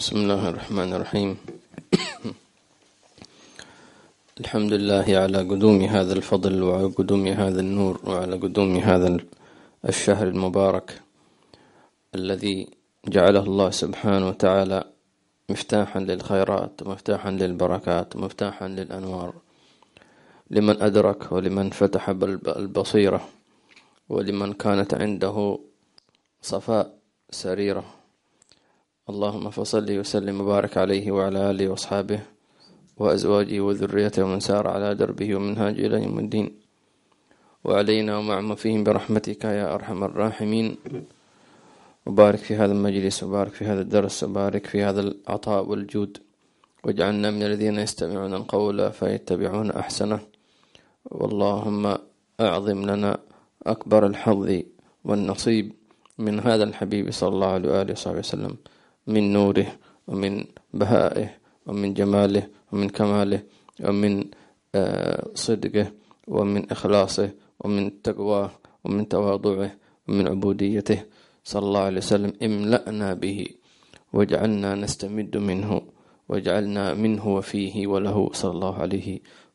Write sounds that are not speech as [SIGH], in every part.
بسم الله الرحمن الرحيم. [COUGHS] الحمد لله على قدوم هذا الفضل وعلى قدوم هذا النور وعلى قدوم هذا الشهر المبارك الذي جعله الله سبحانه وتعالى مفتاحا للخيرات ومفتاحا للبركات ومفتاحا للأنوار. لمن أدرك ولمن فتح البصيرة ولمن كانت عنده صفاء سريرة. اللهم فصل وسلم وبارك عليه وعلى آله وأصحابه وأزواجه وذريته ومن سار على دربه ومنهاج إلى يوم الدين. وعلينا ومع فيهم برحمتك يا أرحم الراحمين. وبارك في هذا المجلس وبارك في هذا الدرس وبارك في هذا العطاء والجود. واجعلنا من الذين يستمعون القول فيتبعون أحسنه. واللهم أعظم لنا أكبر الحظ والنصيب من هذا الحبيب صلى الله عليه وآله وصحبه وسلم. من نوره ومن بهائه ومن جماله ومن كماله ومن آه، صدقه ومن إخلاصه ومن تقواه ومن تواضعه ومن عبوديته. صلى الله عليه وسلم املأنا به واجعلنا نستمد منه واجعلنا منه وفيه وله. صلى الله عليه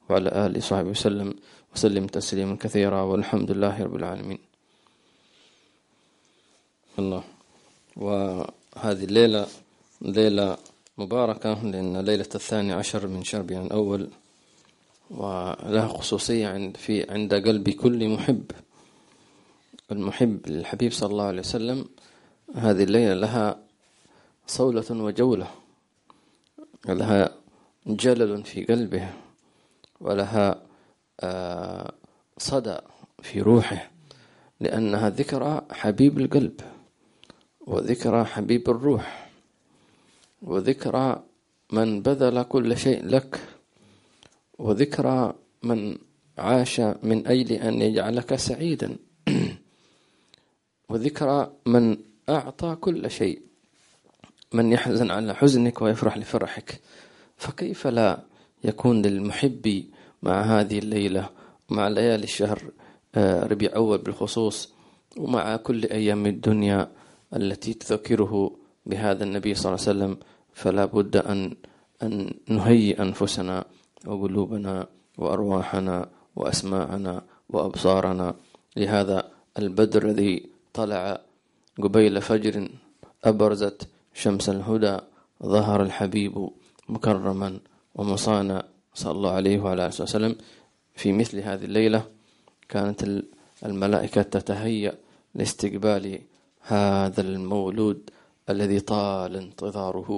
وعلى آله وصحبه وسلم وسلم تسليما كثيرا والحمد لله رب العالمين. الله. وهذه الليلة ليلة مباركة لأن ليلة الثاني عشر من شربها الأول ولها خصوصية عند في عند قلب كل محب. المحب للحبيب صلى الله عليه وسلم هذه الليلة لها صولة وجولة لها جلل في قلبه ولها آه، صدى في روحه لأنها ذكرى حبيب القلب. وذكرى حبيب الروح وذكرى من بذل كل شيء لك وذكرى من عاش من أجل أن يجعلك سعيدا [CLEARS THROAT] وذكرى من أعطى كل شيء من يحزن على حزنك ويفرح لفرحك. فكيف لا يكون للمحب مع هذه الليلة مع ليالي الشهر آه، ربيع أول بالخصوص ومع كل أيام الدنيا التي تذكره بهذا النبي صلى الله عليه وسلم فلا بد أن أن نهيئ أنفسنا وقلوبنا وأرواحنا وأسماعنا وأبصارنا لهذا البدر الذي طلع قبيل فجر أبرزت شمس الهدى ظهر الحبيب مكرما ومصانا صلى الله عليه وعلى آله وسلم. في مثل هذه الليلة كانت الملائكة تتهيأ لاستقبال هذا المولود الذي طال انتظاره.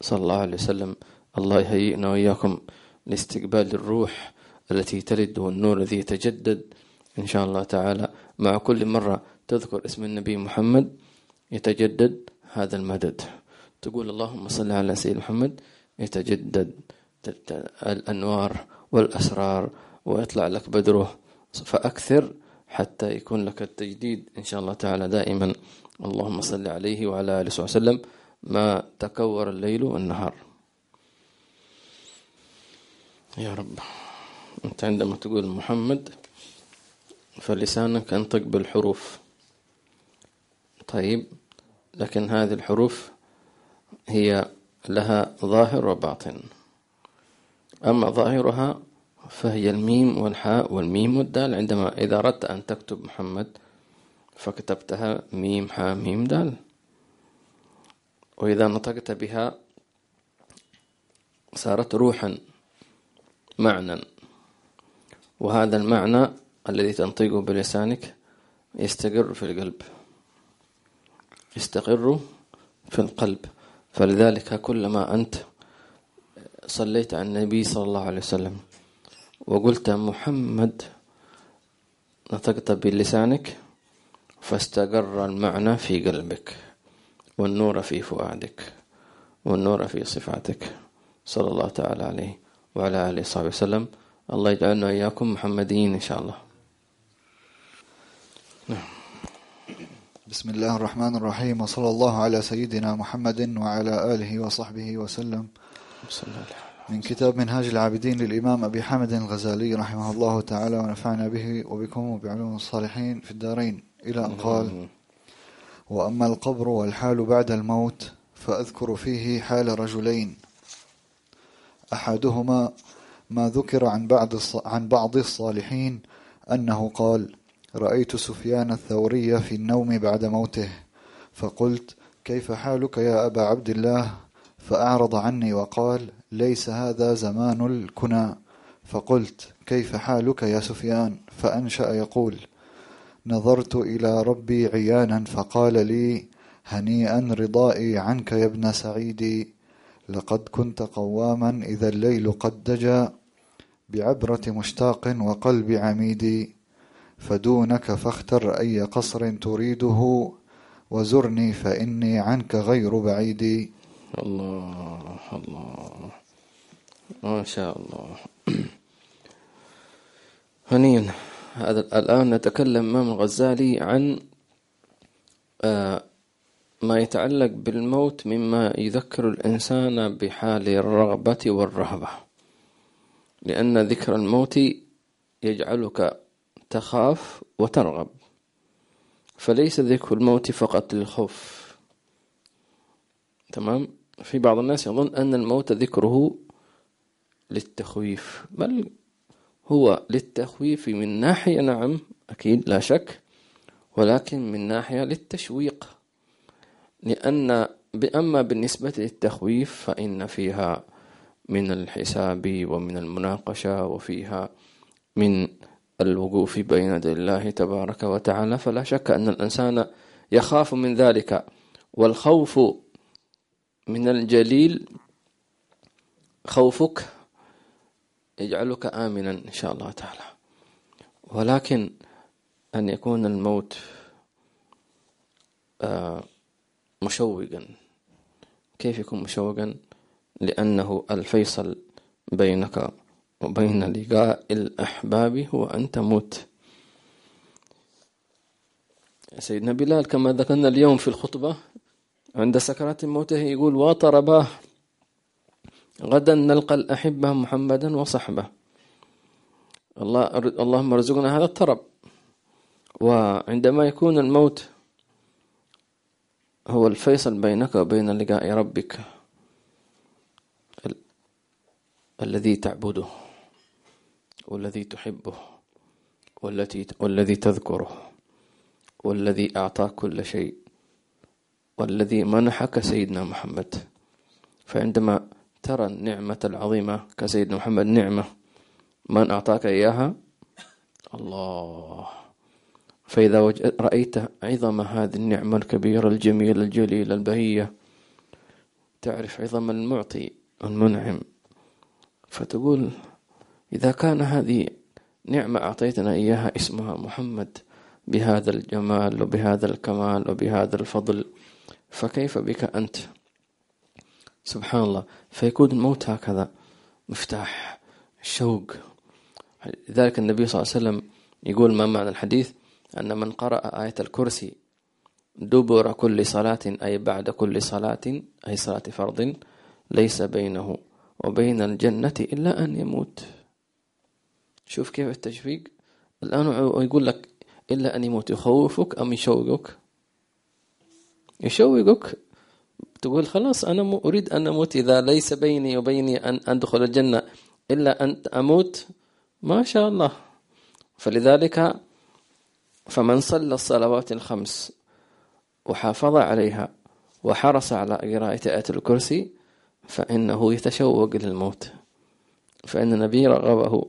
صلى الله عليه وسلم. الله يهيئنا وإياكم لاستقبال الروح التي تلد والنور الذي يتجدد. إن شاء الله تعالى مع كل مرة تذكر اسم النبي محمد يتجدد هذا المدد. تقول اللهم صل على سيدنا محمد يتجدد الأنوار والأسرار ويطلع لك بدره. فأكثر حتى يكون لك التجديد إن شاء الله تعالى دائما. اللهم صل عليه وعلى آله وصحبه وسلم. ما تكور الليل والنهار. يا رب. أنت عندما تقول محمد فلسانك ينطق بالحروف. طيب لكن هذه الحروف هي لها ظاهر وباطن. أما ظاهرها فهي الميم والحاء والميم والدال. عندما إذا أردت أن تكتب محمد فكتبتها ميم حاء ميم دال. وإذا نطقت بها صارت روحا معنى وهذا المعنى الذي تنطقه بلسانك يستقر في القلب. يستقر في القلب. فلذلك كلما أنت صليت على النبي صلى الله عليه وسلم وقلت محمد نطقت بلسانك فاستقر المعنى في قلبك والنور في فؤادك والنور في صفاتك. صلى الله تعالى عليه وعلى آله وصحبه وسلم. الله يجعلنا إياكم محمديين إن شاء الله. نعم. بسم الله الرحمن الرحيم وصلى الله على سيدنا محمد وعلى آله وصحبه وسلم. من كتاب منهاج العابدين للإمام أبي حمد الغزالي رحمه الله تعالى ونفعنا به وبكم وبعلوم الصالحين في الدارين. إلى أن قال وأما القبر والحال بعد الموت فأذكر فيه حال رجلين. أحدهما ما ذكر عن بعض عن بعض الصالحين أنه قال رأيت سفيان الثوري في النوم بعد موته فقلت كيف حالك يا أبا عبد الله؟ فأعرض عني وقال ليس هذا زمان الكنى فقلت كيف حالك يا سفيان؟ فأنشأ يقول نظرت إلى ربي عيانا فقال لي هنيئا رضائي عنك يا ابن سعيدي لقد كنت قواما إذا الليل قد دجا بعبرة مشتاق وقلب عميدي فدونك فاختر أي قصر تريده وزرني فإني عنك غير بعيد. الله الله. ما شاء الله. [CLEARS THROAT] هنيا هذا الآن نتكلم أمام الغزالي عن آه، ما يتعلق بالموت مما يذكر الإنسان بحال الرغبة والرهبة. لأن ذكر الموت يجعلك تخاف وترغب. فليس ذكر الموت فقط للخوف. تمام؟ في بعض الناس يظن أن الموت ذكره للتخويف. بل هو للتخويف من ناحية نعم أكيد لا شك ولكن من ناحية للتشويق. لأن أما بالنسبة للتخويف فإن فيها من الحساب ومن المناقشة وفيها من الوقوف بين يدي الله تبارك وتعالى فلا شك أن الإنسان يخاف من ذلك والخوف من الجليل خوفك يجعلك آمنا إن شاء الله تعالى. ولكن أن يكون الموت آه، مشوقا. كيف يكون مشوقا؟ لأنه الفيصل بينك وبين لقاء الأحباب هو أن تموت. سيدنا بلال كما ذكرنا اليوم في الخطبة عند سكرات موته يقول وطرباه غدا نلقى الأحبة محمدا وصحبه. الله اللهم ارزقنا هذا الطرب. وعندما يكون الموت هو الفيصل بينك وبين لقاء ربك الذي تعبده والذي تحبه والتي والذي تذكره والذي أعطاك كل شيء. والذي منحك سيدنا محمد. فعندما ترى النعمة العظيمة كسيدنا محمد نعمة من أعطاك إياها؟ الله. فإذا رأيت عظم هذه النعمة الكبيرة الجميلة الجليلة البهية تعرف عظم المعطي المنعم. فتقول إذا كان هذه نعمة أعطيتنا إياها اسمها محمد بهذا الجمال وبهذا الكمال وبهذا الفضل فكيف بك أنت؟ سبحان الله. فيكون الموت هكذا مفتاح شوق. لذلك النبي صلى الله عليه وسلم يقول ما معنى الحديث؟ أن من قرأ آية الكرسي دبر كل صلاة أي بعد كل صلاة أي صلاة فرض ليس بينه وبين الجنة إلا أن يموت. شوف كيف التشفيق الآن يقول لك إلا أن يموت يخوفك أم يشوقك؟ يشوقك تقول خلاص أنا أريد أن أموت. إذا ليس بيني وبيني أن أدخل الجنة إلا أن أموت ما شاء الله. فلذلك فمن صلى الصلوات الخمس وحافظ عليها وحرص على قراءة آية الكرسي فإنه يتشوق للموت. فإن النبي رغبه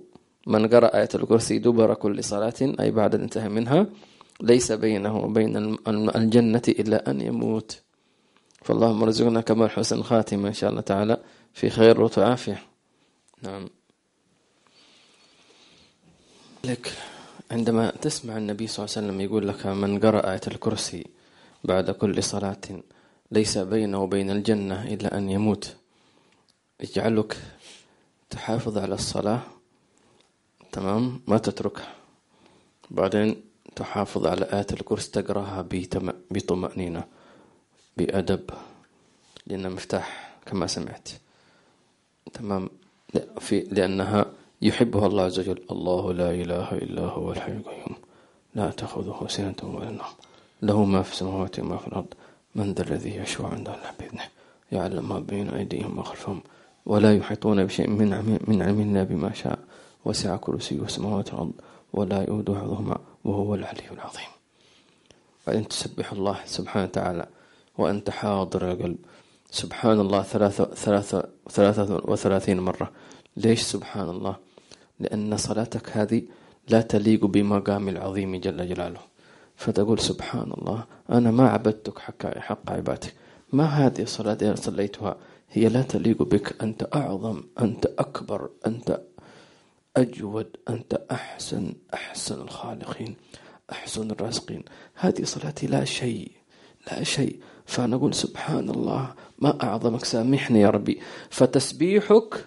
من قرأ آية الكرسي دبر كل صلاة أي بعد الانتهاء منها. ليس بينه وبين الجنة إلا أن يموت. فاللهم ارزقنا كمال حسن الخاتمة إن شاء الله تعالى في خير وعافية نعم. لك عندما تسمع النبي صلى الله عليه وسلم يقول لك من قرأ آية الكرسي بعد كل صلاة ليس بينه وبين الجنة إلا أن يموت. يجعلك تحافظ على الصلاة. تمام؟ ما تتركها. بعدين تحافظ على آية الكرسي تقرأها بطمأنينة بأدب لأنها مفتاح كما سمعت. تمام؟ في لأنها يحبها الله عز وجل. الله لا إله إلا هو الحي القيوم. لا تأخذه سنة ولا نوم. له ما في السماوات وما في الأرض. من ذا الذي يشفع عنده الله بإذنه؟ يعلم ما بين أيديهم وخلفهم. ولا يحيطون بشيء من من علم بما شاء. وسع كرسيه السماوات والأرض. ولا يؤود حفظهما وهو العلي العظيم. بعدين تسبح الله سبحانه وتعالى وأنت حاضر القلب سبحان الله ثلاثة, ثلاثة, ثلاثة وثلاثين مرة. ليش سبحان الله؟ لأن صلاتك هذه لا تليق بمقام العظيم جل جلاله. فتقول سبحان الله أنا ما عبدتك حق, حق عبادتك. ما هذه الصلاة اللي صليتها؟ هي لا تليق بك. أنت أعظم أنت أكبر أنت أجود أنت أحسن أحسن الخالقين أحسن الرازقين. هذه صلاتي لا شيء لا شيء. فنقول سبحان الله ما أعظمك سامحني يا ربي. فتسبيحك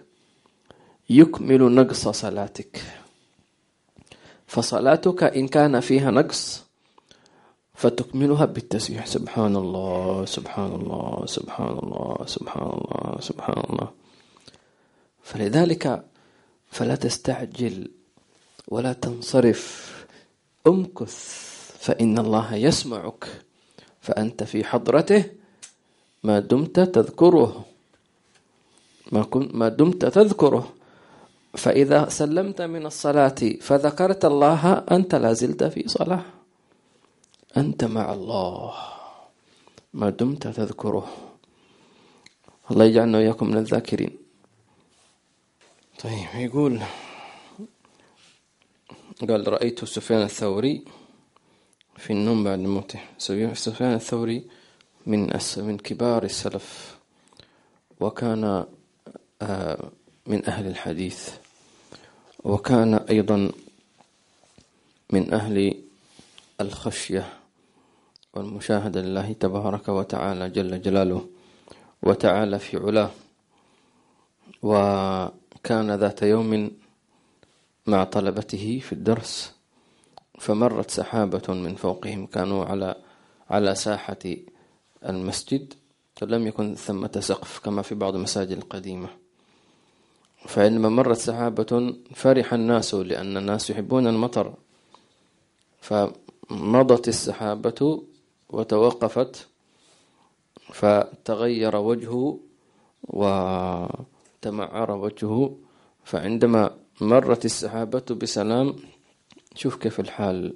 يكمل نقص صلاتك. فصلاتك إن كان فيها نقص فتكملها بالتسبيح. سبحان الله سبحان الله سبحان الله سبحان الله سبحان الله فلذلك فلا تستعجل ولا تنصرف. امكث فإن الله يسمعك. فأنت في حضرته ما دمت تذكره. ما, ما دمت تذكره. فإذا سلمت من الصلاة فذكرت الله أنت لازلت في صلاة. أنت مع الله. ما دمت تذكره. الله يجعلنا وإياكم من الذاكرين. طيب يقول قال رأيت سفيان الثوري في النوم بعد موته. سفيان الثوري من من كبار السلف وكان آه، من أهل الحديث وكان أيضا من أهل الخشية والمشاهدة لله تبارك وتعالى جل جلاله وتعالى في علاه. وكان ذات يوم مع طلبته في الدرس فمرت سحابة من فوقهم كانوا على على ساحة المسجد فلم يكن ثمة سقف كما في بعض المساجد القديمة. فعندما مرت سحابة فرح الناس لأن الناس يحبون المطر. فمضت السحابة وتوقفت فتغير وجهه وتمعر وجهه فعندما مرت السحابة بسلام شوف كيف الحال.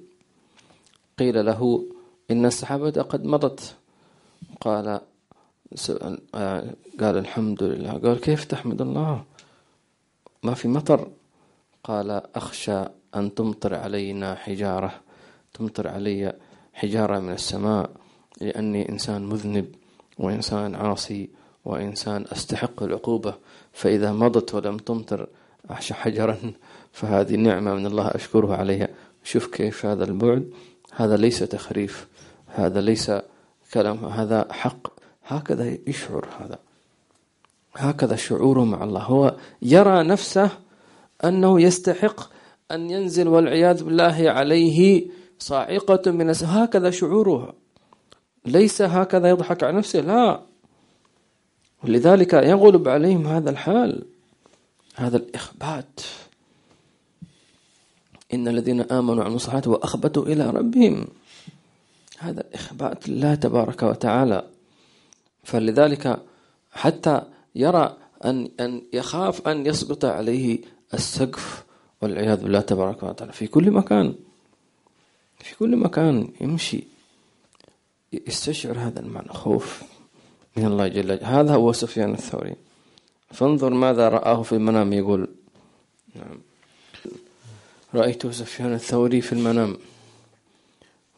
قيل له إن السحابة قد مضت. قال قال الحمد لله. قال كيف تحمد الله؟ ما في مطر. قال أخشى أن تمطر علينا حجارة تمطر علي حجارة من السماء لأني إنسان مذنب وإنسان عاصي وإنسان أستحق العقوبة فإذا مضت ولم تمطر حجرا فهذه نعمة من الله أشكره عليها. شوف كيف هذا البعد هذا ليس تخريف هذا ليس كلام هذا حق. هكذا يشعر هذا. هكذا شعوره مع الله. هو يرى نفسه أنه يستحق أن ينزل والعياذ بالله عليه صاعقة من هكذا شعوره. ليس هكذا يضحك على نفسه لا. ولذلك يغلب عليهم هذا الحال هذا الإخبات. إن الذين آمنوا عن الصلاة وأخبتوا إلى ربهم. هذا الإخبات لله تبارك وتعالى. فلذلك حتى يرى أن أن يخاف أن يسقط عليه السقف والعياذ بالله تبارك وتعالى. في كل مكان في كل مكان يمشي يستشعر هذا المعنى. خوف. من الله جل جلاله هذا هو سفيان الثوري. فانظر ماذا رآه في المنام يقول. نعم. رأيت سفيان الثوري في المنام.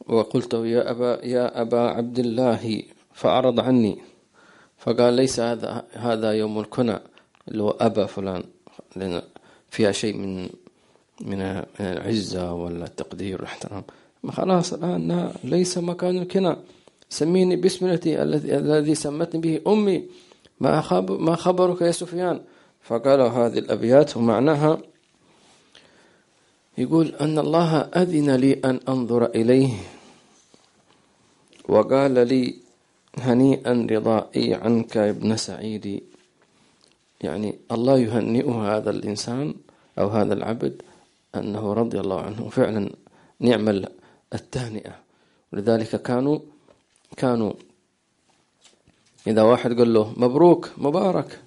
وقلت يا أبا يا أبا عبد الله فأعرض عني. فقال ليس هذا هذا يوم الكنى. اللي هو أبا فلان لأن فيها شيء من من العزة ولا التقدير والاحترام. خلاص الآن ليس مكان الكنى. سميني باسم الذي سمتني به أمي. ما خبرك يا سفيان؟ فقال هذه الأبيات ومعناها يقول أن الله أذن لي أن أنظر إليه وقال لي هنيئا رضائي عنك يا ابن سعيد. يعني الله يهنئه هذا الإنسان أو هذا العبد أنه رضي الله عنه فعلا نعم التهنئة. ولذلك كانوا كانوا إذا واحد قال له مبروك مبارك.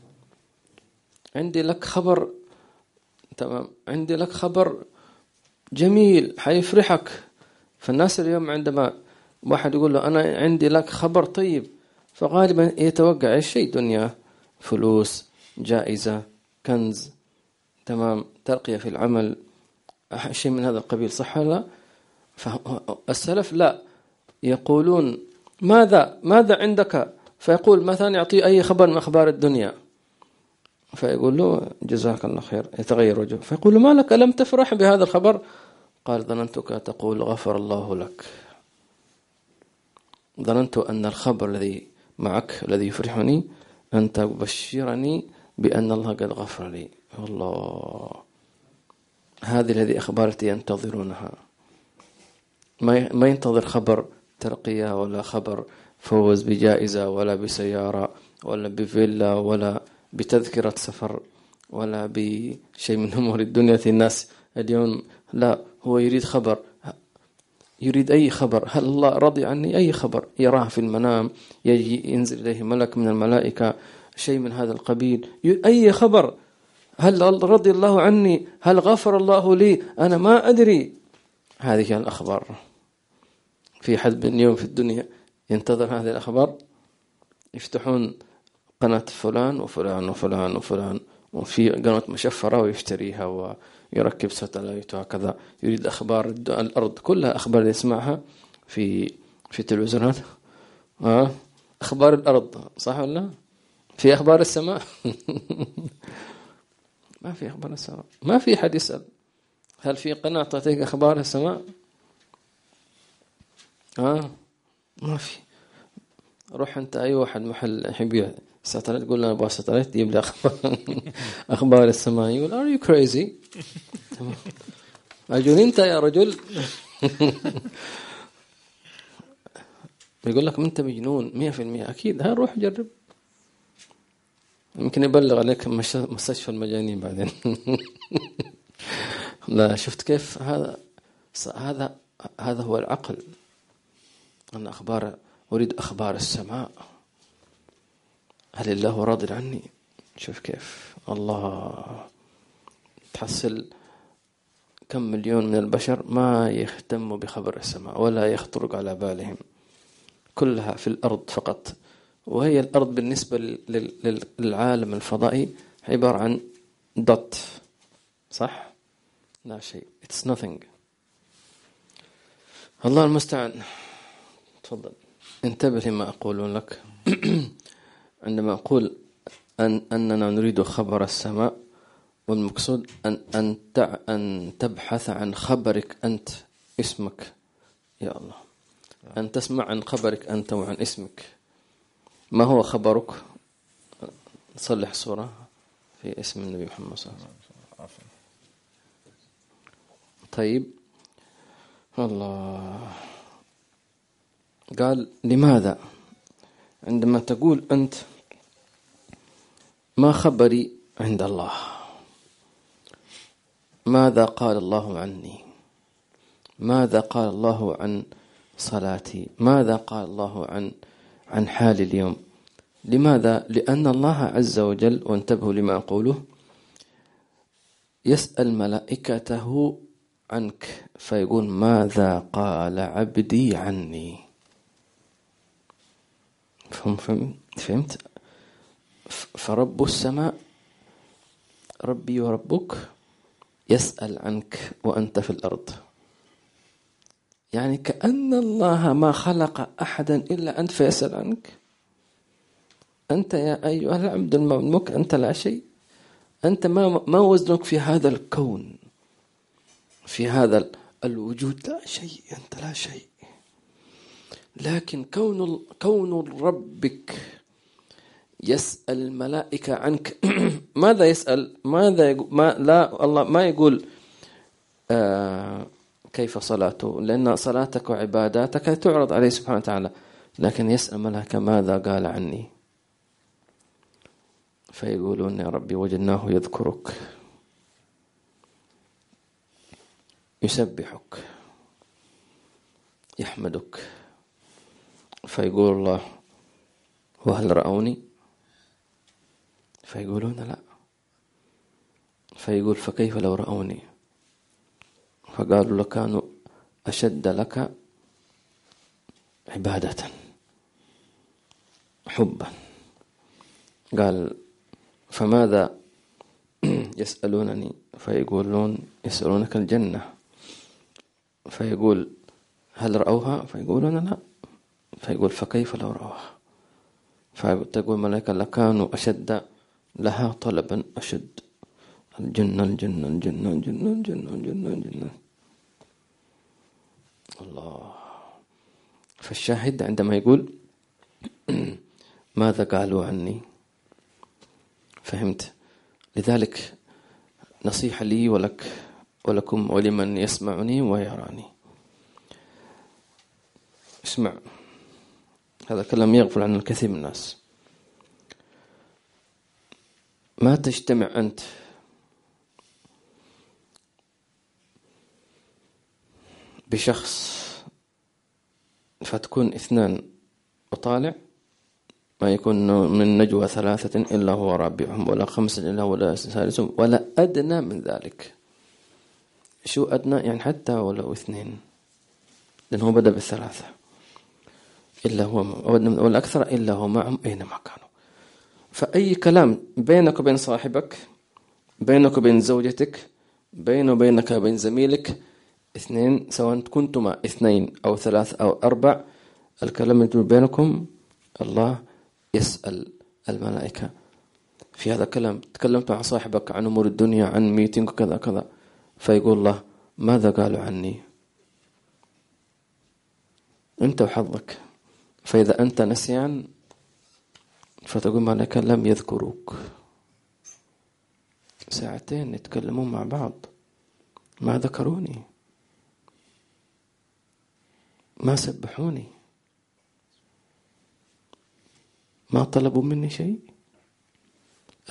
عندي لك خبر تمام؟ عندي لك خبر جميل حيفرحك. فالناس اليوم عندما واحد يقول له أنا عندي لك خبر طيب فغالبا يتوقع إيش؟ شيء دنيا فلوس جائزة كنز تمام؟ ترقية في العمل. شيء من هذا القبيل صح ولا لا؟ فالسلف لا يقولون ماذا ماذا عندك؟ فيقول مثلا يعطيه أي خبر من أخبار الدنيا. فيقول له جزاك الله خير يتغير وجهه. فيقول له ما لك؟ ألم تفرح بهذا الخبر؟ قال ظننتك تقول غفر الله لك. ظننت أن الخبر الذي معك الذي يفرحني أن تبشرني بأن الله قد غفر لي. الله هذه الذي أخبارتي ينتظرونها. ما ينتظر خبر ترقية ولا خبر فوز بجائزة ولا بسيارة ولا بفيلا ولا بتذكرة سفر ولا بشيء من أمور الدنيا الناس اليوم. لا هو يريد خبر. يريد أي خبر. هل الله رضي عني؟ أي خبر. يراه في المنام يجي ينزل إليه ملك من الملائكة شيء من هذا القبيل. أي خبر. هل رضي الله عني؟ هل غفر الله لي؟ أنا ما أدري. هذه الأخبار. في حد اليوم في الدنيا ينتظر هذه الأخبار. يفتحون قناة فلان وفلان وفلان وفلان وفي قناة مشفرة ويشتريها ويركب ستلايت وهكذا. يريد أخبار الأرض كلها أخبار يسمعها في في التلفزيونات آه أخبار الأرض صح ولا؟ في أخبار السماء؟ [LAUGHS] ما في أخبار السماء. ما في حد يسأل. هل في قناة تعطيك أخبار السماء؟ آه ما في. روح أنت أي واحد محل يبيع satellite تقول له أبغى satellite تجيب لي أخبار. [LAUGHS] أخبار السماء. يقول are you crazy أجل أنت يا رجل. [LAUGHS] يقول لك أنت مجنون؟ 100% أكيد. ها روح جرب. يمكن يبلغ عليك مستشفى المجانين بعدين. [LAUGHS] لا شفت كيف؟ هذا هذا هذا هو العقل. أن أخبار أريد أخبار السماء. هل الله راض عني؟ شوف كيف. الله. تحصل كم مليون من البشر ما يهتموا بخبر السماء ولا يخطر على بالهم. كلها في الأرض فقط. وهي الأرض بالنسبة للعالم الفضائي عبارة عن دوت صح؟ لا شيء. It's nothing. الله المستعان. تفضل. انتبه لما أقول لك. [CLEARS THROAT] عندما أقول أن أننا نريد خبر السماء والمقصود أن أن أن تبحث عن خبرك أنت اسمك. يا الله. أن تسمع عن خبرك أنت وعن اسمك. ما هو خبرك؟ صلح صورة في اسم النبي محمد صلى الله عليه وسلم. طيب. الله. قال لماذا? عندما تقول أنت ما خبري عند الله؟ ماذا قال الله عني؟ ماذا قال الله عن صلاتي؟ ماذا قال الله عن عن حالي اليوم؟ لماذا؟ لأن الله عز وجل وانتبهوا لما أقوله يسأل ملائكته عنك فيقول ماذا قال عبدي عني؟ فهمت؟ فرب السماء ربي وربك يسأل عنك وأنت في الأرض. يعني كأن الله ما خلق أحدا إلا أنت فيسأل عنك. أنت يا أيها العبد المملوك أنت لا شيء. أنت ما ما وزنك في هذا الكون في هذا الوجود لا شيء أنت لا شيء. لكن كون كون ربك يسأل الملائكة عنك [CLEARS THROAT] ماذا يسأل؟ ماذا يقول ما لا الله ما يقول آه كيف صلاته لأن صلاتك وعباداتك تعرض عليه سبحانه وتعالى. لكن يسأل ملائكة ماذا قال عني؟ فيقولون يا ربي وجدناه يذكرك يسبحك يحمدك. فيقول الله وهل رأوني؟ فيقولون لا. فيقول فكيف لو رأوني؟ فقالوا لكانوا أشد لك عبادة حبا. قال فماذا [CLEARS THROAT] يسألونني؟ فيقولون يسألونك الجنة. فيقول هل رأوها؟ فيقولون لا. فيقول فكيف لو رأوها فتقول ملائكة لكانوا أشد لها طلبا أشد. الجنة الجنة الجنة الجنة الجنة الجنة الجنة. الله. فالشاهد عندما يقول [CLEARS THROAT] ماذا قالوا عني؟ فهمت. لذلك نصيحة لي ولك ولكم ولمن يسمعني ويراني. اسمع. هذا كلام يغفل عن الكثير من الناس. ما تجتمع أنت. بشخص فتكون اثنان وطالع ما يكون من نجوى ثلاثة إلا هو رابعهم ولا خمسة إلا هو سادسهم ولا أدنى من ذلك. شو أدنى؟ يعني حتى ولو اثنين لأنه بدأ بالثلاثة. إلا هو والأكثر إلا هو معهم أينما كانوا. فأي كلام بينك وبين صاحبك بينك وبين زوجتك بينه وبينك وبين زميلك اثنين سواء كنتما اثنين أو ثلاث أو أربع الكلام بينكم الله يسأل الملائكة. في هذا الكلام تكلمت مع صاحبك عن أمور الدنيا عن ميتينج وكذا كذا. فيقول الله ماذا قالوا عني؟ أنت وحظك. فإذا أنت نسيان فتقول ملائكة لم يذكروك. ساعتين يتكلمون مع بعض. ما ذكروني. ما سبحوني. ما طلبوا مني شيء.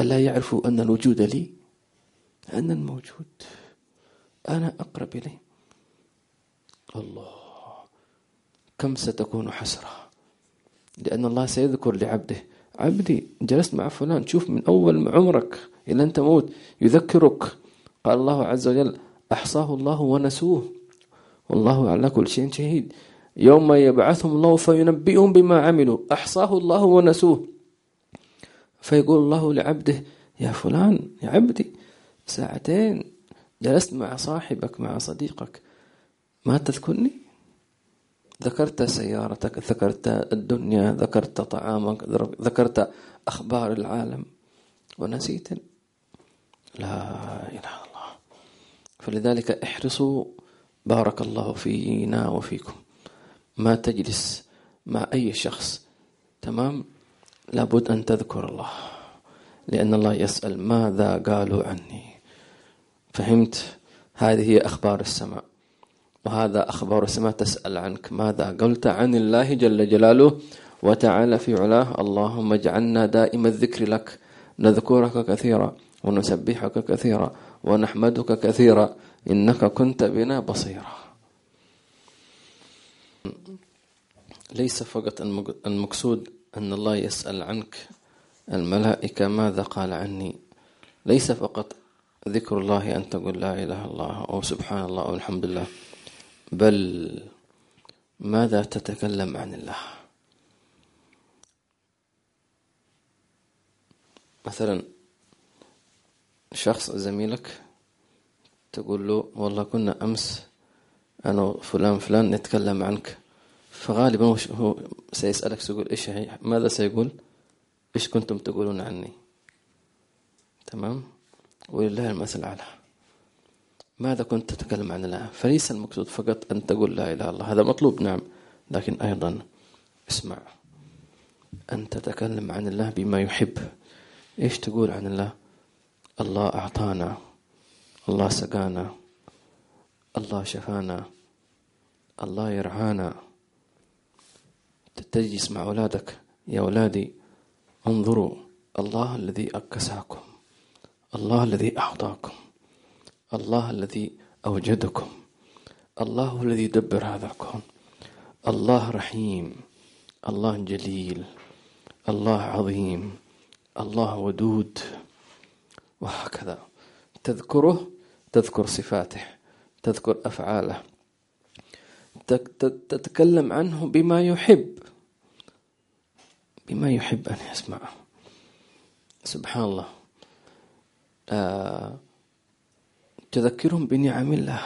ألا يعرفوا أن الوجود لي؟ أنا الموجود أنا أقرب إليه. الله كم ستكون حسرة. لأن الله سيذكر لعبده. عبدي جلست مع فلان شوف من أول عمرك إلى أن تموت يذكرك. قال الله عز وجل أحصاه الله ونسوه. والله على كل شيء شهيد. يوم يبعثهم الله فينبئهم بما عملوا. أحصاه الله ونسوه. فيقول الله لعبده يا فلان يا عبدي ساعتين جلست مع صاحبك مع صديقك ما تذكرني؟ ذكرت سيارتك ذكرت الدنيا ذكرت طعامك ذكرت أخبار العالم. ونسيت لا إله إلا الله. فلذلك احرصوا بارك الله فينا وفيكم. ما تجلس مع أي شخص تمام؟ لابد أن تذكر الله لأن الله يسأل ماذا قالوا عني. فهمت؟ هذه هي أخبار السماء. وهذا أخبار السماء تسأل عنك. ماذا قلت عن الله جل جلاله؟ وتعالى في علاه. اللهم اجعلنا دائم الذكر لك. نذكرك كثيرا ونسبحك كثيرا ونحمدك كثيرا. إنك كنت بنا بصيرا. ليس فقط المقصود أن الله يسأل عنك. الملائكة ماذا قال عني؟ ليس فقط ذكر الله أن تقول لا إله إلا الله أو سبحان الله أو الحمد لله. بل ماذا تتكلم عن الله؟ مثلا شخص زميلك تقول له والله كنا أمس أنا فلان فلان نتكلم عنك فغالبا هو سيسألك سيقول إيش هي؟ ماذا سيقول؟ إيش كنتم تقولون عني؟ تمام؟ ولله المثل الأعلى. ماذا كنت تتكلم عن الله فليس المقصود فقط أن تقول لا إله إلا الله. هذا مطلوب نعم. لكن أيضا اسمع. أن تتكلم عن الله بما يحب. إيش تقول عن الله؟ الله أعطانا. الله سقانا. الله شفانا. الله يرعانا. تجلس مع أولادك. يا أولادي انظروا. الله الذي أكساكم. الله الذي أعطاكم. الله الذي أوجدكم. الله الذي دبر هذا الكون. الله رحيم. الله جليل. الله عظيم. الله ودود. وهكذا. تذكره تذكر صفاته. تذكر أفعاله. تتكلم عنه بما يحب. بما يحب أن يسمعه. سبحان الله. آه تذكرهم بنعم الله.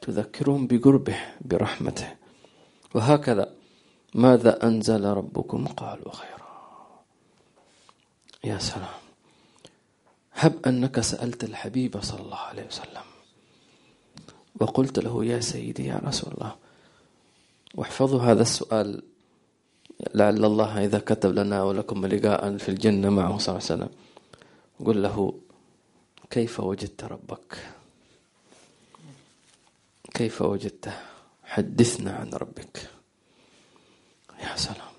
تذكرهم بقربه برحمته. وهكذا ماذا أنزل ربكم؟ قالوا خيرا. يا سلام. هب أنك سألت الحبيب صلى الله عليه وسلم. وقلت له يا سيدي يا رسول الله. واحفظوا هذا السؤال. لعل الله إذا كتب لنا ولكم لقاء في الجنة معه صلى الله عليه وسلم. قل له كيف وجدت ربك؟ كيف وجدته حدثنا عن ربك. يا سلام.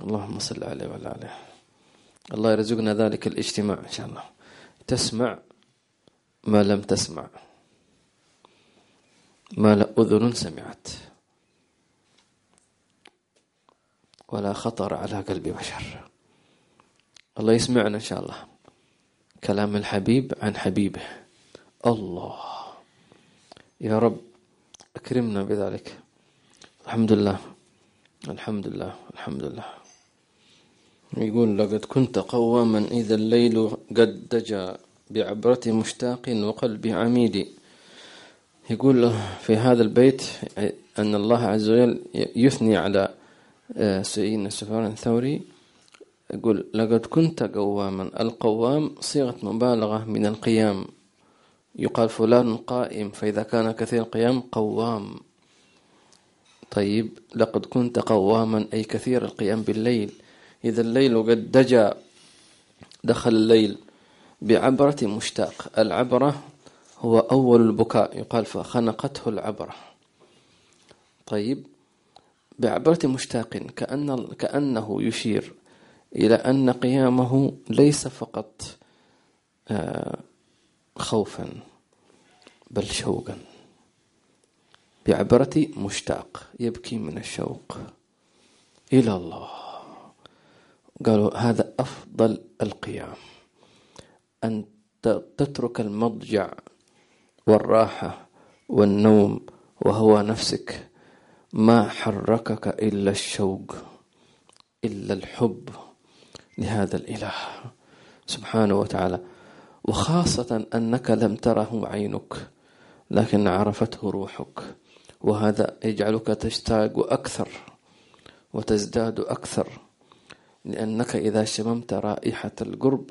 اللهم صل عليه وعلى آله. الله يرزقنا ذلك الاجتماع إن شاء الله. تسمع ما لم تسمع. ما لا أذن سمعت. ولا خطر على قلب بشر. الله يسمعنا إن شاء الله. كلام الحبيب عن حبيبه. الله. يا رب أكرمنا بذلك. الحمد لله. الحمد لله. الحمد لله. يقول لقد كنت قواما إذا الليل قد دجى بعبرة مشتاق وقلب عميد. يقول في هذا البيت أن الله عز وجل يثني على سيدنا سفيان الثوري يقول لقد كنت قواما القوام صيغة مبالغة من القيام. يقال فلان قائم فإذا كان كثير القيام قوام. طيب لقد كنت قواما أي كثير القيام بالليل. إذا الليل قد دجى دخل الليل بعبرة مشتاق. العبرة هو أول البكاء يقال فخنقته العبرة. طيب بعبرة مشتاق كأن كأنه يشير إلى أن قيامه ليس فقط آه، خوفا بل شوقا. بعبرة مشتاق يبكي من الشوق إلى الله. قالوا هذا أفضل القيام أن تترك المضجع والراحة والنوم وهو نفسك. ما حركك إلا الشوق إلا الحب لهذا الإله. سبحانه وتعالى وخاصة أنك لم تره عينك لكن عرفته روحك. وهذا يجعلك تشتاق أكثر وتزداد أكثر لأنك إذا شممت رائحة القرب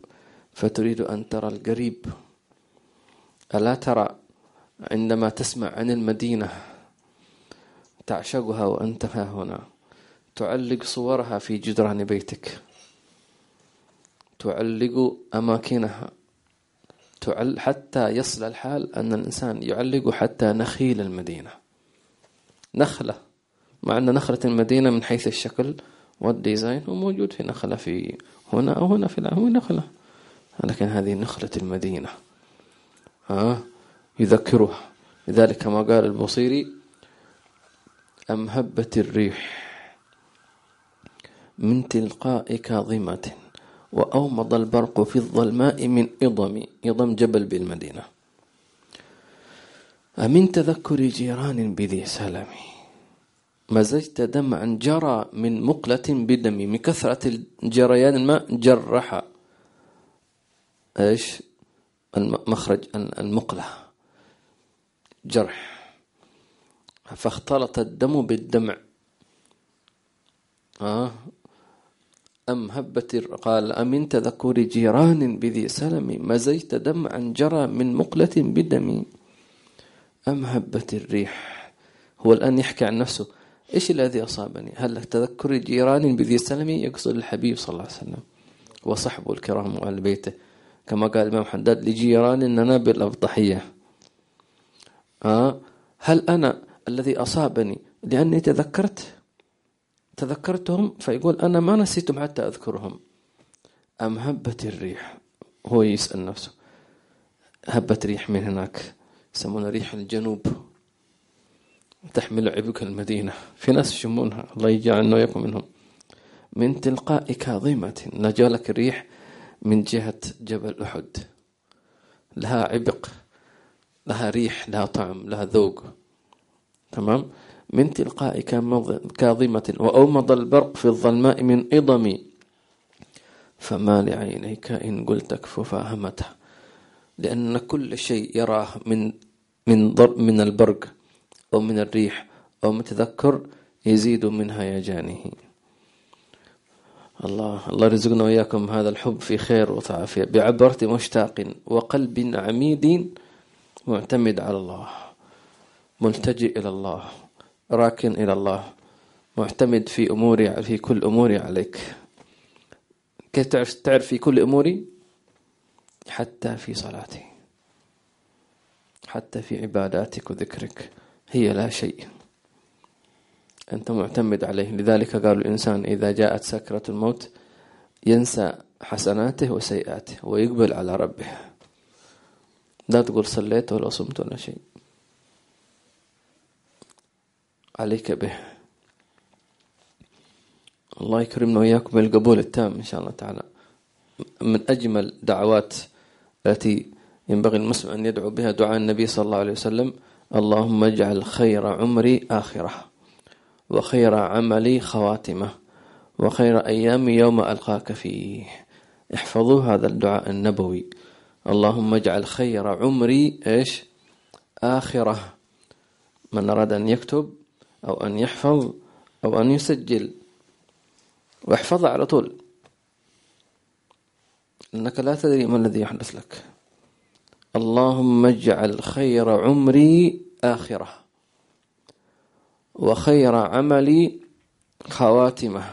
فتريد أن ترى القريب. ألا ترى عندما تسمع عن المدينة تعشقها وأنت ها هنا. تعلق صورها في جدران بيتك. تعلق أماكنها. تعل حتى يصل الحال أن الإنسان يعلق حتى نخيل المدينة. نخلة. مع أن نخلة المدينة من حيث الشكل والديزاين هو موجود في نخلة في هنا أو هنا في العالم نخلة. لكن هذه نخلة المدينة. آه يذكرها. لذلك كما قال البصيري أم هبت الريح من تلقاء كاظمة وأومض البرق في الظلماء من إضم إضم جبل بالمدينة. أمن تذكر جيران بذي سلم مزجت دمعا جرى من مقلة بدم من كثرة جريان الماء جرح. إيش؟ المخرج المقلة جرح. فاختلط الدم بالدمع. آه. أم هبت قال أمن تذكر جيران بذي سلم؟ مزيت دمعا جرى من مقلة بدم. أم هبت الريح؟ هو الآن يحكي عن نفسه. إيش الذي أصابني؟ هل تذكر جيران بذي سلم؟ يقصد الحبيب صلى الله عليه وسلم وصحبه الكرام وآل بيته. كما قال الإمام حداد لجيراننا بالأبطحية آه. هل أنا الذي أصابني لأني تذكرت تذكرتهم فيقول أنا ما نسيتهم حتى أذكرهم. أم هبت الريح؟ هو يسأل نفسه. هبت ريح من هناك يسمونها ريح الجنوب. تحمل عبك المدينة. في ناس يشمونها. الله يجعلنا وياكم منهم. من تلقاء كاظمة. نجالك الريح من جهة جبل أحد. لها عبق لها ريح لها طعم لها ذوق. تمام؟ من تلقاء كاظمة وأومض البرق في الظلماء من إضم فما لعينيك إن قلت اكف فاهمته لأن كل شيء يراه من من ضرب من البرق أو من الريح أو من تذكر يزيد من هيجانه الله الله يرزقنا وإياكم هذا الحب في خير وعافية بعبرة مشتاق وقلب عميد معتمد على الله. ملتجئ إلى الله راكن إلى الله معتمد في أموري في كل أموري عليك. كيف تعرف تعرف في كل أموري؟ حتى في صلاتي. حتى في عباداتك وذكرك. هي لا شيء. أنت معتمد عليه. لذلك قالوا الإنسان إذا جاءت سكرة الموت ينسى حسناته وسيئاته ويقبل على ربه. لا تقول صليت ولا صمت ولا شيء. عليك به. الله يكرمنا وإياكم بالقبول التام إن شاء الله تعالى. من أجمل دعوات التي ينبغي المسلم أن يدعو بها دعاء النبي صلى الله عليه وسلم. اللهم اجعل خير عمري آخرة وخير عملي خواتمة وخير أيامي يوم ألقاك فيه. احفظوا هذا الدعاء النبوي. اللهم اجعل خير عمري إيش؟ آخرة. من أراد أن يكتب أو أن يحفظ أو أن يسجل. واحفظها على طول. إنك لا تدري ما الذي يحدث لك. اللهم اجعل خير عمري آخرة. وخير عملي خواتمة.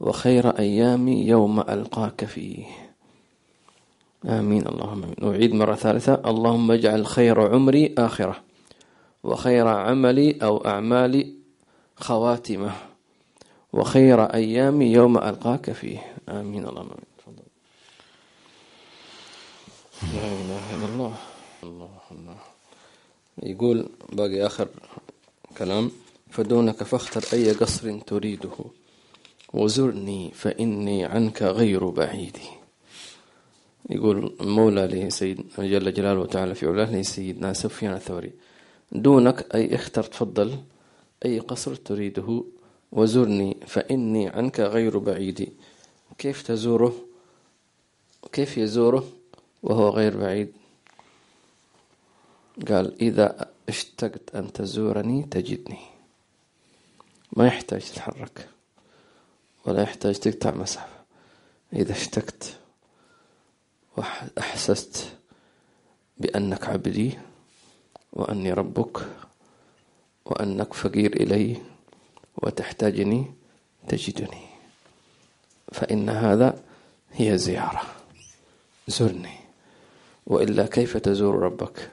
وخير أيامي يوم ألقاك فيه. آمين. اللهم آمين. أعيد مرة ثالثة. اللهم اجعل خير عمري آخرة. وخير عملي أو أعمالي خواتمة. وخير أيامي يوم ألقاك فيه. آمين. اللهم آمين. لا إله إلا الله. الله الله يقول باقي آخر كلام. فدونك فاختر أي قصر تريده. وزرني فإني عنك غير بعيد. يقول مولى لسيد جل جلاله وتعالى في علاه لسيدنا سفيان الثوري. دونك أي اختر تفضل. أي قصر تريده وزرني فإني عنك غير بعيد. كيف تزوره؟ كيف يزوره وهو غير بعيد؟ قال إذا اشتقت أن تزورني تجدني. ما يحتاج تتحرك ولا يحتاج تقطع مسافة. إذا اشتقت وأحسست بأنك عبدي وأني ربك وأنك فقير إلي وتحتاجني تجدني. فإن هذا هي زيارة. زرني. وإلا كيف تزور ربك؟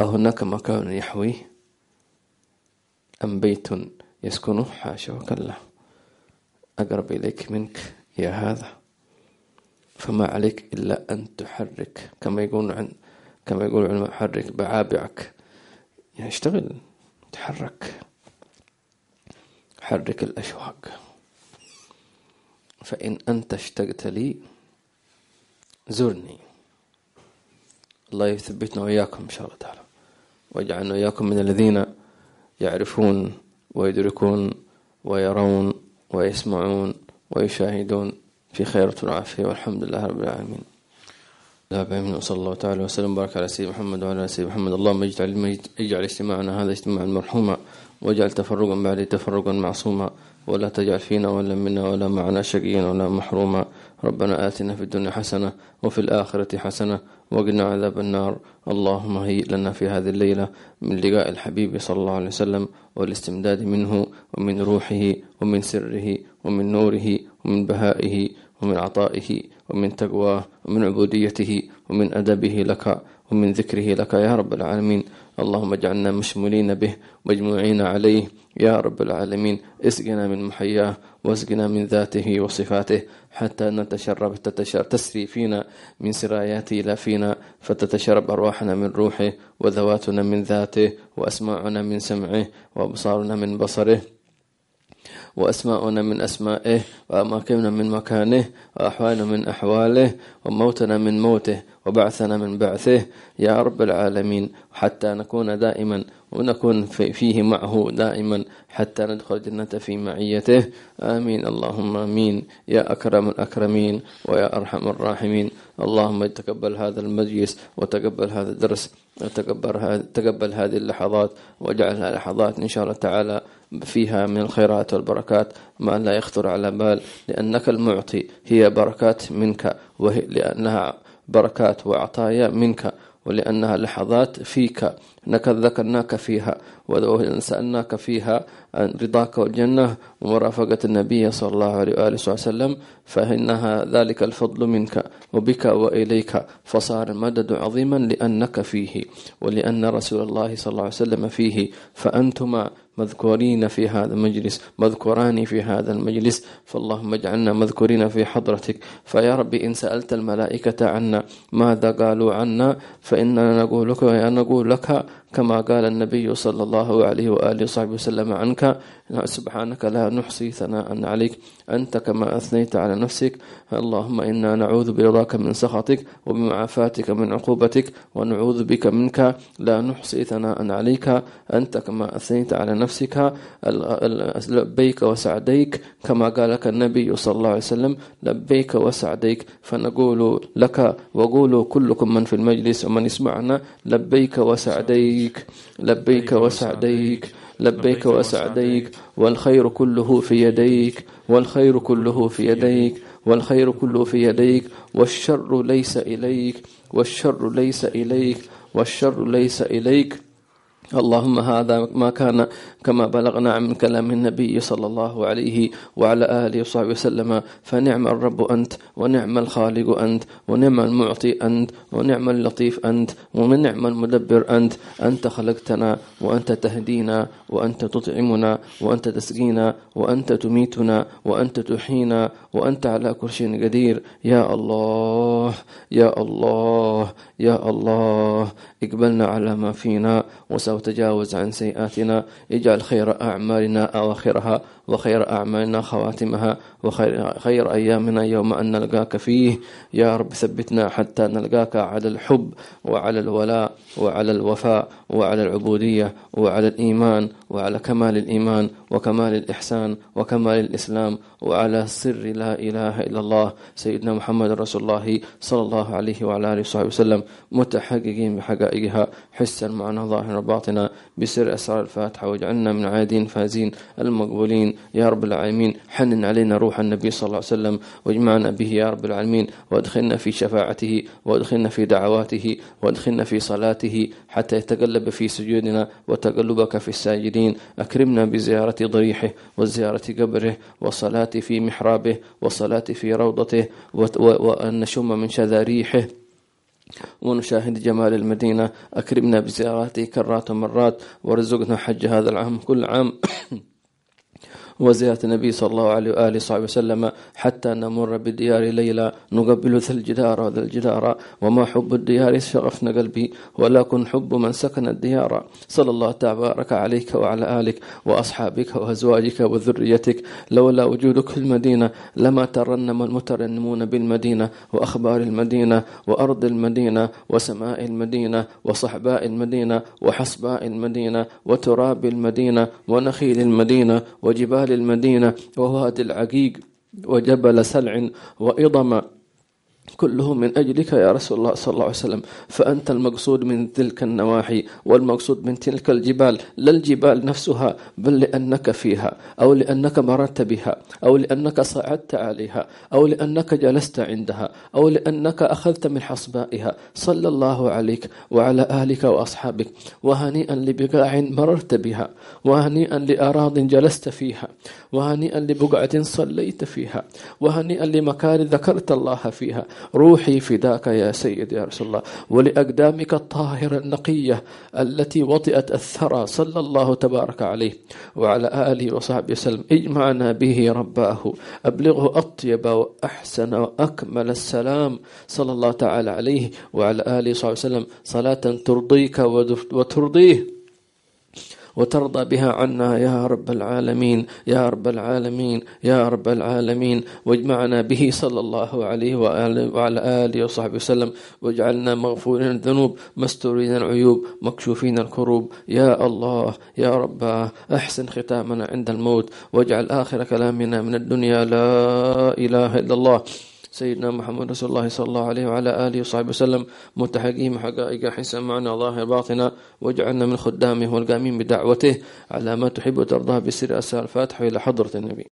أهناك مكان يحويه أم بيت يسكنه حاشا وكلا. أقرب إليك منك يا هذا. فما عليك إلا أن تحرك. كما يقول عن كما يقول العلماء حرك بعابعك. يعني اشتغل تحرك حرك الأشواق. فإن أنت اشتقت لي زرني. الله يثبتنا وإياكم إن شاء الله تعالى. واجعلنا وإياكم من الذين يعرفون ويدركون ويرون ويسمعون ويشاهدون. في خير وعافية والحمد لله رب العالمين. لا وصلى الله تعالى وسلم وبارك على سيدنا محمد وعلى سيدنا محمد. اللهم اجعل اجعل اجتماعنا هذا اجتماعا مرحوما واجعل تفرقا بعد تفرقا معصوما. ولا تجعل فينا ولا منا ولا معنا شقيا ولا محروما. ربنا آتنا في الدنيا حسنة وفي الآخرة حسنة وقنا عذاب النار. اللهم هيئ لنا في هذه الليلة من لقاء الحبيب صلى الله عليه وسلم والاستمداد منه ومن روحه ومن سره ومن نوره ومن بهائه ومن عطائه ومن تقواه ومن عبوديته ومن أدبه لك ومن ذكره لك يا رب العالمين. اللهم اجعلنا مشمولين به مجموعين عليه يا رب العالمين. اسقنا من محياه واسقنا من ذاته وصفاته حتى نتشرب تتشرب تسري فينا من سراياته إلى فينا فتتشرب أرواحنا من روحه وذواتنا من ذاته وأسماعنا من سمعه وأبصارنا من بصره. وأسماؤنا من أسمائه وأماكننا من مكانه وأحوالنا من أحواله وموتنا من موته وبعثنا من بعثه. يا رب العالمين حتى نكون دائما ونكون فيه معه دائما حتى ندخل الجنة في معيته. آمين. اللهم آمين. يا أكرم الأكرمين ويا أرحم الراحمين. اللهم تقبل هذا المجلس وتقبل هذا الدرس وتقبل هذه اللحظات واجعلها لحظات إن شاء الله تعالى فيها من الخيرات والبركات. ما لا يخطر على بال لأنك المعطي هي بركات منك وهي لأنها بركات وعطايا منك. ولأنها لحظات فيك ذكرناك فيها وسألناك فيها عن رضاك والجنة ومرافقة النبي صلى الله عليه وآله وسلم فإنها ذلك الفضل منك وبك وإليك. فصار المدد عظيما لأنك فيه ولأن رسول الله صلى الله عليه وسلم فيه. فأنتما مذكورين في هذا المجلس مذكوران في هذا المجلس. فاللهم اجعلنا مذكورين في حضرتك. فيا رب إن سألت الملائكة عنا ماذا قالوا عنا فإننا نقول لك نقول لك كما قال النبي صلى الله عليه وآله وصحبه وسلم عنك سبحانك لا نحصي ثناء عليك أنت كما أثنيت على نفسك اللهم إنا نعوذ برضاك من سخطك وبمعافاتك من عقوبتك ونعوذ بك منك لا نحصي ثناء عليك أنت كما أثنيت على نفسك لبيك وسعديك كما قال لك النبي صلى الله عليه وسلم لبيك وسعديك فنقول لك وقولوا كلكم من في المجلس ومن يسمعنا لبيك وسعديك. لبيك وسعديك لبيك وسعديك. والخير كله في يديك والخير كله في يديك. والخير كله في يديك. والشر ليس إليك. والشر ليس إليك. والشر ليس إليك. اللهم هذا ما كان كما بلغنا من كلام النبي صلى الله عليه وعلى آله وصحبه وسلم. فنعم الرب أنت ونعم الخالق أنت ونعم المعطي أنت ونعم اللطيف أنت ونعم المدبر أنت. أنت خلقتنا وأنت تهدينا وأنت تطعمنا وأنت تسقينا وأنت تميتنا وأنت تحيينا وأنت على كل شيء قدير. يا الله يا الله يا الله. اقبلنا على ما فينا وسوف تجاوز عن سيئاتنا. اجعل خير أعمالنا أواخرها وخير أعمالنا خواتمها وخير خير أيامنا يوم أن نلقاك فيه. يا رب ثبتنا حتى نلقاك على الحب وعلى الولاء وعلى الوفاء وعلى العبودية وعلى الإيمان وعلى كمال الإيمان وكمال الإحسان وكمال الإسلام وعلى سر لا إله إلا الله سيدنا محمد رسول الله صلى الله عليه وعلى آله وصحبه وسلم متحققين بحقائقها حسا معنا ظاهرا باطنا بسر أسرار الفاتحة واجعلنا من عادين فازين المقبولين يا رب العالمين حنن علينا روح النبي صلى الله عليه وسلم واجمعنا به يا رب العالمين وادخلنا في شفاعته وادخلنا في دعواته وادخلنا في صلاته حتى يتقلب في سجودنا وتقلبك في الساجدين أكرمنا بزيارة ضريحه وزيارة قبره والصلاة في محرابه والصلاة في روضته وأن نشم من شذا ريحه ونشاهد جمال المدينة. أكرمنا بزيارته كرات ومرات. وارزقنا حج هذا العام كل عام. [COUGHS] وزيارة النبي صلى الله عليه وآله وصحبه وسلم حتى نمر بديار ليلى نقبل ذا الجدار وذا الجدار وما حب الديار شغفنا قلبي ولكن حب من سكن الديار. صلى الله تبارك عليك وعلى آلك وأصحابك وأزواجك وذريتك. لولا وجودك في المدينة لما ترنم المترنمون بالمدينة وأخبار المدينة وأرض المدينة وسماء المدينة وصحباء المدينة وحصباء المدينة وتراب المدينة ونخيل المدينة وجبال جبال المدينة ووادي العقيق وجبل سلع وإضم كله من أجلك يا رسول الله صلى الله عليه وسلم. فأنت المقصود من تلك النواحي والمقصود من تلك الجبال لا الجبال نفسها بل لأنك فيها أو لأنك مررت بها أو لأنك صعدت عليها أو لأنك جلست عندها أو لأنك أخذت من حصبائها. صلى الله عليك وعلى آلك وأصحابك. وهنيئا لبقاع مررت بها. وهنيئا لأراض جلست فيها. وهنيئا لبقعة صليت فيها. وهنيئا لمكان ذكرت الله فيها. روحي فداك يا سيد يا رسول الله. ولأقدامك الطاهرة النقية التي وطئت الثرى صلى الله تبارك عليه وعلى آله وصحبه وسلم. اجمعنا به رباه. أبلغه أطيب وأحسن وأكمل السلام صلى الله تعالى عليه وعلى آله وصحبه وسلم. صلاة ترضيك وترضيه. وترضى بها عنا يا رب العالمين يا رب العالمين يا رب العالمين. واجمعنا به صلى الله عليه وعلى آله وصحبه وسلم. واجعلنا مغفورين الذنوب مستورين العيوب مكشوفين الكروب. يا الله يا رب أحسن ختامنا عند الموت. واجعل آخر كلامنا من الدنيا لا إله إلا الله. سيدنا محمد رسول الله صلى الله عليه وعلى آله وصحبه وسلم. متحقين حقائق حسن معنا ظاهر باطنا واجعلنا من خدامه والقامين بدعوته على ما تحب وترضى بسر أسال الفاتحة إلى حضرة النبي.